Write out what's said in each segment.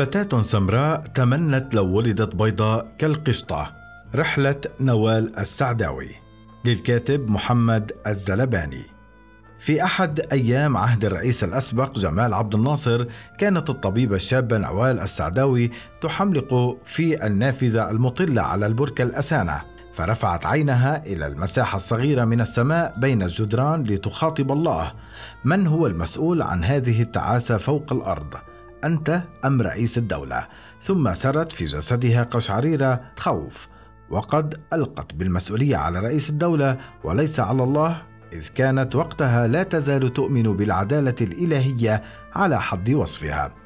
فتاة سمراء تمنت لو ولدت بيضاء كالقشطة. رحلة نوال السعداوي. للكاتب محمد الزلباني. في أحد أيام عهد الرئيس الأسبق جمال عبد الناصر كانت الطبيبة الشابة نوال السعداوي تحملق في النافذة المطلة على البركة الأسانة فرفعت عينها إلى المساحة الصغيرة من السماء بين الجدران لتخاطب الله من هو المسؤول عن هذه التعاسة فوق الأرض؟ أنت أم رئيس الدولة؟ ثم سرت في جسدها قشعريرة خوف وقد ألقت بالمسؤولية على رئيس الدولة وليس على الله إذ كانت وقتها لا تزال تؤمن بالعدالة الإلهية على حد وصفها.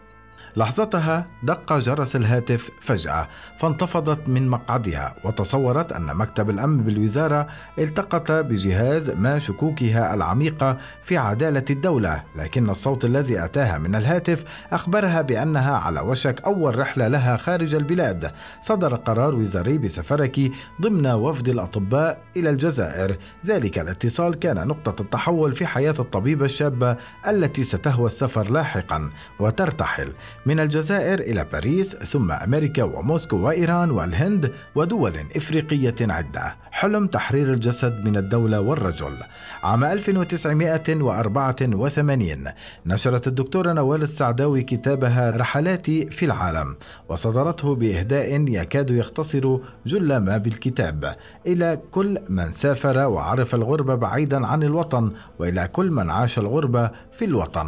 لحظتها دق جرس الهاتف فجأة فانتفضت من مقعدها وتصورت أن مكتب الأمن بالوزارة التقط بجهاز ما شكوكها العميقة في عدالة الدولة لكن الصوت الذي أتاها من الهاتف أخبرها بأنها على وشك أول رحلة لها خارج البلاد. صدر قرار وزاري بسفرك ضمن وفد الأطباء إلى الجزائر. ذلك الاتصال كان نقطة التحول في حياة الطبيبة الشابة التي ستهوى السفر لاحقا وترتحل. من الجزائر إلى باريس ثم أمريكا وموسكو وإيران والهند ودول إفريقية عدة. حلم تحرير الجسد من الدولة والرجل. عام 1984 نشرت الدكتورة نوال السعداوي كتابها رحلاتي في العالم وصدرته بإهداء يكاد يختصر جل ما بالكتاب. إلى كل من سافر وعرف الغربة بعيدا عن الوطن وإلى كل من عاش الغربة في الوطن.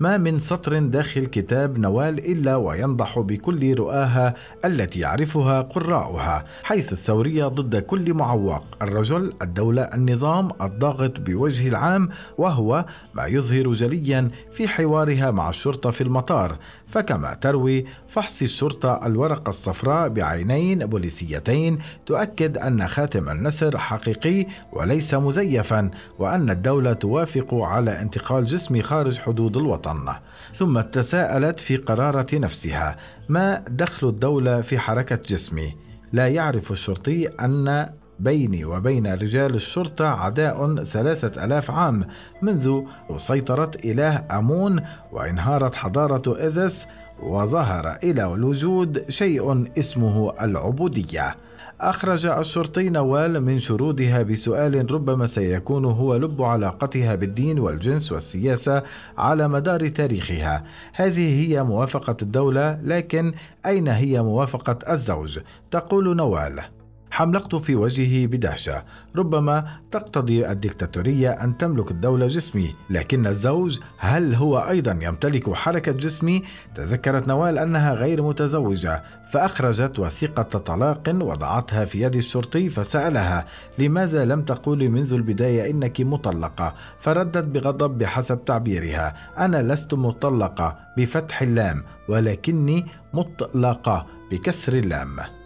ما من سطر داخل كتاب نوال إلا وينضح بكل رؤاها التي يعرفها قراؤها حيث الثورية ضد كل معوق الرجل الدولة النظام الضاغط بوجه العام وهو ما يظهر جليا في حوارها مع الشرطة في المطار. فكما تروي فحص الشرطة الورقه الصفراء بعينين بوليسيتين تؤكد أن خاتم النسر حقيقي وليس مزيفا وأن الدولة توافق على انتقال جسمي خارج حدود الوطن. الوطن ثم تساءلت في قرارة نفسها ما دخل الدولة في حركة جسمي؟ لا يعرف الشرطي أن بيني وبين رجال الشرطة عداء ثلاثة ألاف عام منذ سيطرة إله أمون وانهارت حضارة إزس وظهر إلى الوجود شيء اسمه العبودية. أخرج الشرطي نوال من شرودها بسؤال ربما سيكون هو لب علاقتها بالدين والجنس والسياسة على مدار تاريخها هذه هي موافقة الدولة لكن أين هي موافقة الزوج؟ تقول نوال حملقت في وجهه بدهشة. ربما تقتضي الدكتاتورية أن تملك الدولة جسمي لكن الزوج هل هو أيضا يمتلك حركة جسمي؟ تذكرت نوال أنها غير متزوجة فأخرجت وثيقة طلاق وضعتها في يد الشرطي فسألها لماذا لم تقولي منذ البداية إنك مطلقة؟ فردت بغضب بحسب تعبيرها أنا لست مطلقة بفتح اللام ولكني مطلقة بكسر اللام.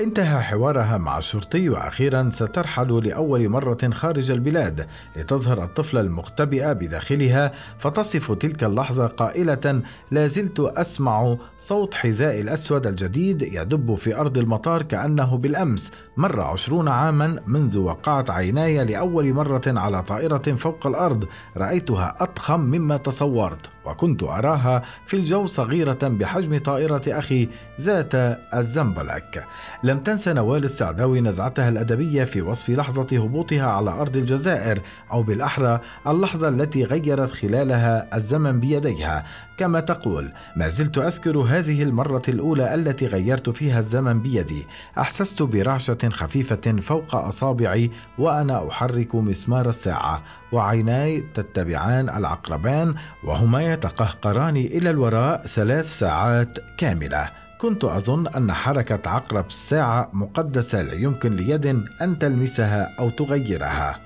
انتهى حوارها مع الشرطي وأخيرا سترحل لأول مرة خارج البلاد لتظهر الطفله المختبئه بداخلها فتصف تلك اللحظة قائلة لا زلت أسمع صوت حذاء الأسود الجديد يدب في أرض المطار كأنه بالأمس مر عشرون عاما منذ وقعت عيناي لأول مرة على طائرة فوق الأرض رأيتها أضخم مما تصورت. وكنت أراها في الجو صغيرة بحجم طائرة أخي ذات الزنبلك. لم تنسى نوال السعداوي نزعتها الأدبية في وصف لحظة هبوطها على أرض الجزائر أو بالأحرى اللحظة التي غيرت خلالها الزمن بيديها. كما تقول ما زلت أذكر هذه المرة الأولى التي غيرت فيها الزمن بيدي. أحسست برعشة خفيفة فوق أصابعي وأنا أحرك مسمار الساعة وعيناي تتبعان العقربان وهما يتقهقران إلى الوراء ثلاث ساعات كاملة. كنت أظن أن حركة عقرب الساعة مقدسة لا يمكن ليد أن تلمسها أو تغيرها.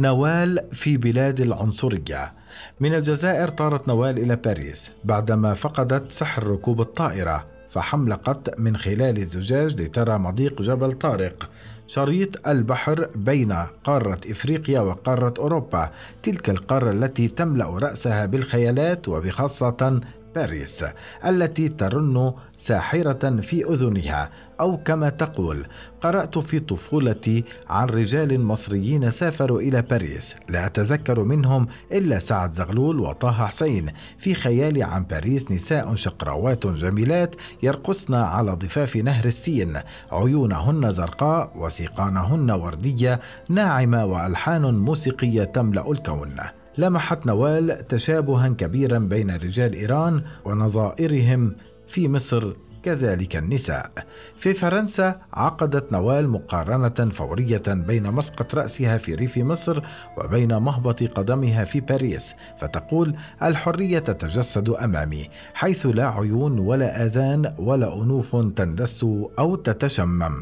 نوال في بلاد العنصرية. من الجزائر طارت نوال إلى باريس بعدما فقدت سحر ركوب الطائرة فحملقت من خلال الزجاج لترى مضيق جبل طارق. شريط البحر بين قارة إفريقيا وقارة أوروبا تلك القارة التي تملأ رأسها بالخيالات وبخاصة باريس التي ترن ساحرة في أذنها أو كما تقول قرأت في طفولتي عن رجال مصريين سافروا إلى باريس لا أتذكر منهم إلا سعد زغلول وطه حسين في خيالي عن باريس نساء شقراوات جميلات يرقصن على ضفاف نهر السين عيونهن زرقاء وسيقانهن وردية ناعمة وألحان موسيقية تملأ الكون. لمحت نوال تشابها كبيرا بين رجال إيران ونظائرهم في مصر كذلك النساء. في فرنسا عقدت نوال مقارنة فورية بين مسقط رأسها في ريف مصر وبين مهبط قدمها في باريس، فتقول: الحرية تتجسد أمامي، حيث لا عيون ولا آذان ولا أنوف تندس أو تتشمم.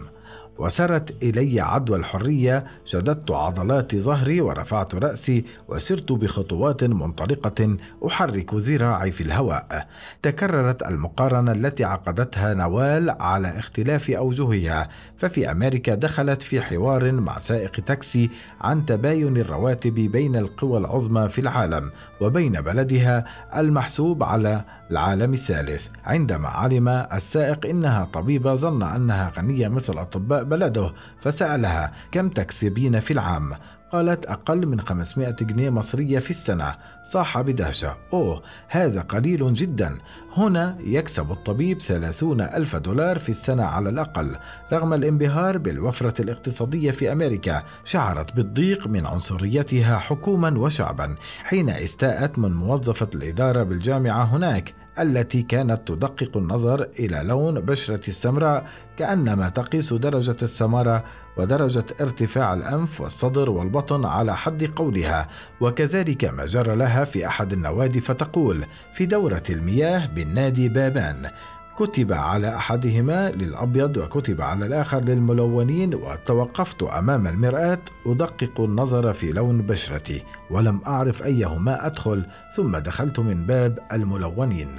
وسرت إلي عدوى الحرية شددت عضلات ظهري ورفعت رأسي وسرت بخطوات منطلقة أحرك ذراعي في الهواء. تكررت المقارنة التي عقدتها نوال على اختلاف أوجهها. ففي أمريكا دخلت في حوار مع سائق تاكسي عن تباين الرواتب بين القوى العظمى في العالم وبين بلدها المحسوب على العالم الثالث. عندما علم السائق إنها طبيبة ظن أنها غنية مثل اطباء بلده فسألها كم تكسبين في العام؟ قالت أقل من 500 جنيه مصرية في السنة. صاح بدهشة أوه هذا قليل جدا. هنا يكسب الطبيب 30 ألف دولار في السنة على الأقل رغم الانبهار بالوفرة الاقتصادية في أمريكا شعرت بالضيق من عنصريتها حكوما وشعبا حين استاءت من موظفة الإدارة بالجامعة هناك. التي كانت تدقق النظر إلى لون بشرة السمراء كأنما تقيس درجة السمارة ودرجة ارتفاع الأنف والصدر والبطن على حد قولها. وكذلك ما جرى لها في أحد النوادي فتقول في دورة المياه بالنادي بابان. كتب على أحدهما للأبيض وكتب على الآخر للملونين وتوقفت أمام المرآة أدقق النظر في لون بشرتي ولم أعرف أيهما أدخل ثم دخلت من باب الملونين.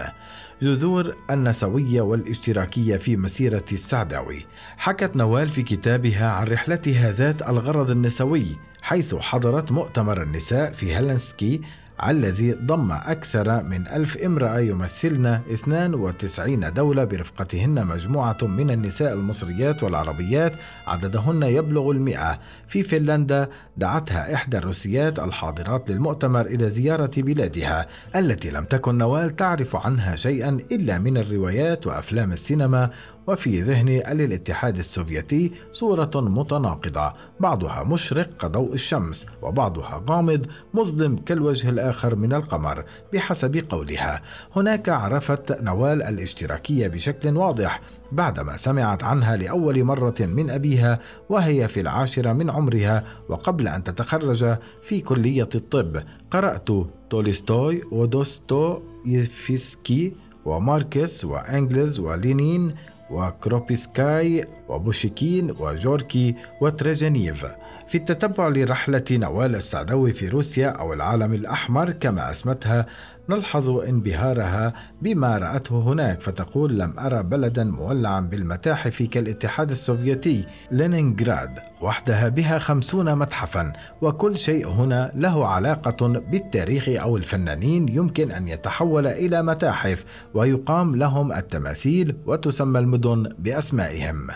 جذور النسوية والاشتراكية في مسيرة السعداوي. حكت نوال في كتابها عن رحلتها ذات الغرض النسوي حيث حضرت مؤتمر النساء في هلنسكي الذي ضم أكثر من ألف امرأة يمثلن 92 دولة برفقتهن مجموعة من النساء المصريات والعربيات عددهن يبلغ المئة. في فنلندا دعتها إحدى الروسيات الحاضرات للمؤتمر إلى زيارة بلادها التي لم تكن نوال تعرف عنها شيئا إلا من الروايات وأفلام السينما وفي ذهني للاتحاد السوفيتي صورة متناقضة بعضها مشرق كضوء الشمس وبعضها غامض مظلم كالوجه الآخر من القمر بحسب قولها. هناك عرفت نوال الاشتراكية بشكل واضح بعدما سمعت عنها لأول مرة من أبيها وهي في العاشرة من عمرها وقبل أن تتخرج في كلية الطب. قرأت تولستوي ودوستويفسكي وماركس وانجلز ولينين وكروبسكايا وبوشكين وجوركي وتورجينيف في التتبع لرحلة نوال السعداوي في روسيا أو العالم الأحمر كما أسمتها نلحظ انبهارها بما رأته هناك فتقول لم أرى بلدا مولعا بالمتاحف كالاتحاد السوفيتي لينينغراد وحدها بها خمسون متحفا وكل شيء هنا له علاقة بالتاريخ أو الفنانين يمكن أن يتحول إلى متاحف ويقام لهم التماثيل وتسمى المدن بأسمائهم.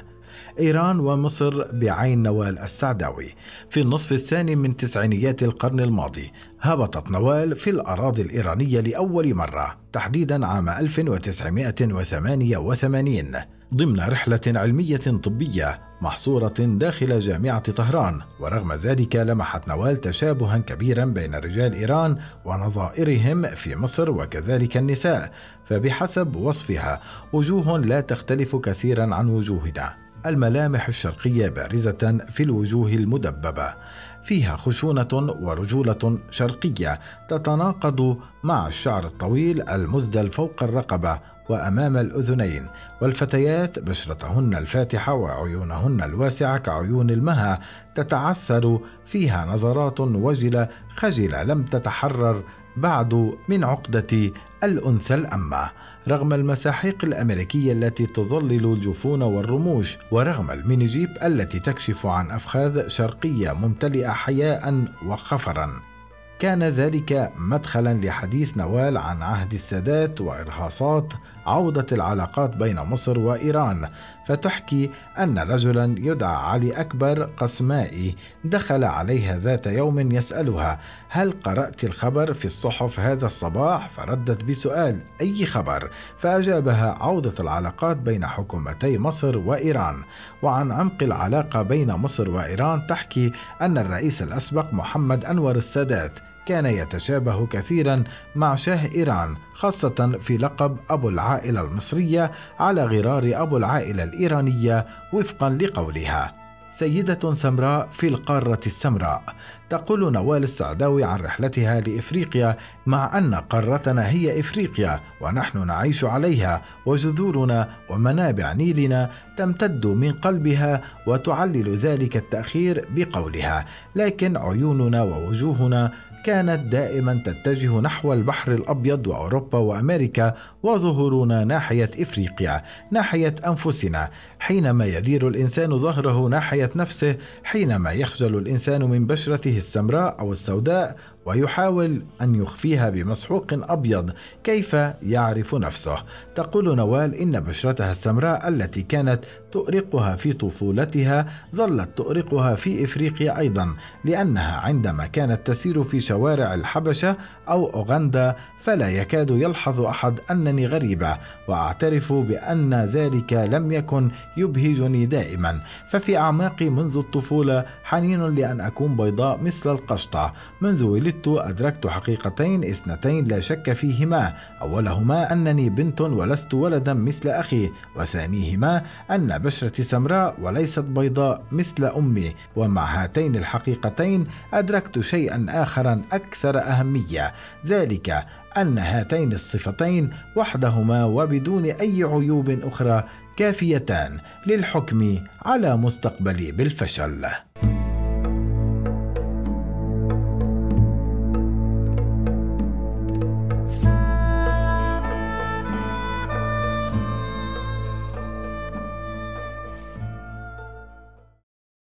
إيران ومصر بعين نوال السعداوي. في النصف الثاني من تسعينيات القرن الماضي هبطت نوال في الأراضي الإيرانية لأول مرة تحديدا عام 1988 ضمن رحلة علمية طبية محصورة داخل جامعة طهران. ورغم ذلك لمحت نوال تشابها كبيرا بين رجال إيران ونظائرهم في مصر وكذلك النساء. فبحسب وصفها وجوه لا تختلف كثيرا عن وجوهنا. الملامح الشرقية بارزة في الوجوه المدببة. فيها خشونة ورجولة شرقية تتناقض مع الشعر الطويل المسدل فوق الرقبة وأمام الأذنين والفتيات بشرتهن الفاتحة وعيونهن الواسعة كعيون المها تتعثر. فيها نظرات وجلة خجلة لم تتحرر بعد من عقدة الأنثى الأمة رغم المساحيق الأمريكية التي تظلل الجفون والرموش ورغم الميني جيب التي تكشف عن أفخاذ شرقية ممتلئة حياء وخفرا. كان ذلك مدخلا لحديث نوال عن عهد السادات وإرهاصات عودة العلاقات بين مصر وإيران فتحكي أن رجلا يدعى علي أكبر قسمائي دخل عليها ذات يوم يسألها هل قرأت الخبر في الصحف هذا الصباح؟ فردت بسؤال أي خبر؟ فأجابها عودة العلاقات بين حكومتي مصر وإيران وعن عمق العلاقة بين مصر وإيران تحكي أن الرئيس الأسبق محمد أنور السادات كان يتشابه كثيرا مع شاه إيران خاصة في لقب أبو العائلة المصرية على غرار أبو العائلة الإيرانية وفقا لقولها. سيدة سمراء في القارة السمراء. تقول نوال السعداوي عن رحلتها لإفريقيا مع أن قارتنا هي إفريقيا ونحن نعيش عليها وجذورنا ومنابع نيلنا تمتد من قلبها وتعلل ذلك التأخير بقولها. لكن عيوننا ووجوهنا كانت دائما تتجه نحو البحر الأبيض وأوروبا وأمريكا وظهورنا ناحية إفريقيا ناحية أنفسنا حينما يدير الإنسان ظهره ناحية نفسه حينما يخجل الإنسان من بشرته السمراء أو السوداء ويحاول أن يخفيها بمسحوق أبيض كيف يعرف نفسه. تقول نوال إن بشرتها السمراء التي كانت تؤرقها في طفولتها ظلت تؤرقها في إفريقيا أيضا لأنها عندما كانت تسير في شوارع الحبشة أو أوغندا فلا يكاد يلحظ أحد أنني غريبة وأعترف بأن ذلك لم يكن يبهجني دائما. ففي أعماقي منذ الطفولة حنين لأن أكون بيضاء مثل القشطة منذ ولدت أدركت حقيقتين إثنتين لا شك فيهما. أولهما أنني بنت ولست ولدا مثل أخي وثانيهما أن بشرتي سمراء وليست بيضاء مثل أمي. ومع هاتين الحقيقتين أدركت شيئا اخرا أكثر أهمية ذلك أن هاتين الصفتين وحدهما وبدون أي عيوب أخرى كافيتان للحكم على مستقبلي بالفشل.